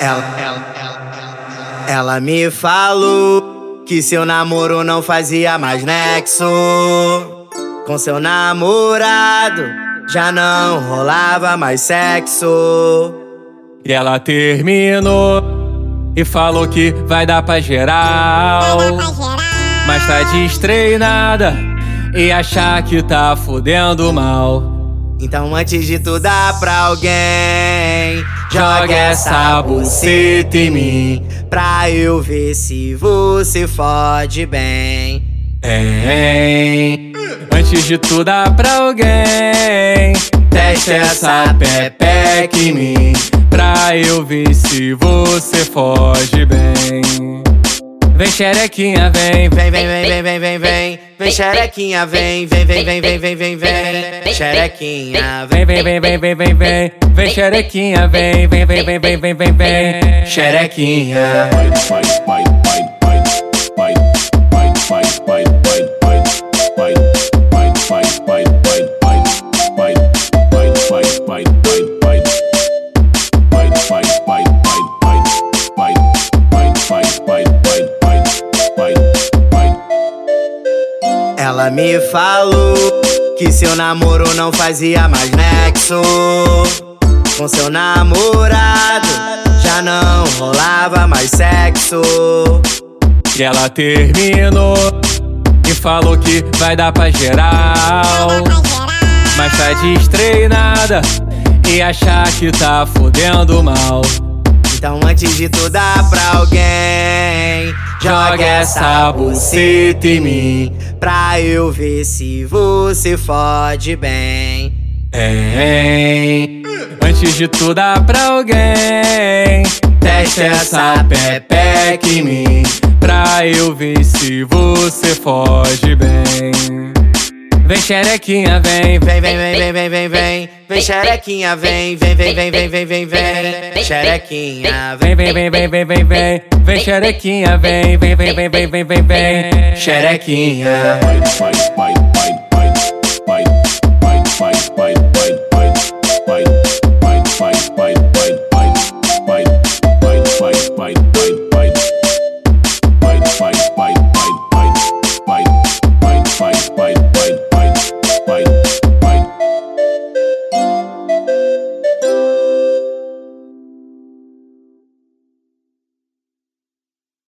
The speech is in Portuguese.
Ela, ela, ela, ela me falou que seu namoro não fazia mais nexo com seu namorado. Já não rolava mais sexo. E ela terminou e falou que vai dar pra geral. Mas tá destreinada e achar que tá fudendo mal. Então antes de tu dar pra alguém, joga essa buceta em mim pra eu ver se você fode bem. Hein? Antes de tu dar pra alguém, teste essa pepeca em mim pra eu ver se você fode bem. Vem xerequinha, vem, vem, vem, vem, vem, vem, vem, vem. Xerequinha, vem, vem, vem, vem, vem, vem, vem, vem. Xerequinha, vem, vem, vem, vem, vem, vem, vem. Vem xerequinha, vem, vem, vem, vem, vem, vem, vem, vem. Xerequinha. Ela me falou que seu namoro não fazia mais nexo com seu namorado. Já não rolava mais sexo. E ela terminou e falou que vai dar pra geral. Mas tá destreinada e achar que tá fudendo mal. Então antes de tu dar pra alguém, joga essa buceta em mim pra eu ver se você fode bem. Hein? Antes de tu dar pra alguém, teste essa pepeca em mim pra eu ver se você fode bem. Vem xerequinha, vem, vem, vem, vem, vem, vem, vem, vem. Vem xerequinha, vem, vem, vem, vem, vem, vem, vem, vem. Xerequinha, vem, vem, vem, vem, vem, vem, vem vem xerequinha, vem, vem, vem, vem, vem, vem, vem, vem, xerequinha. Bye.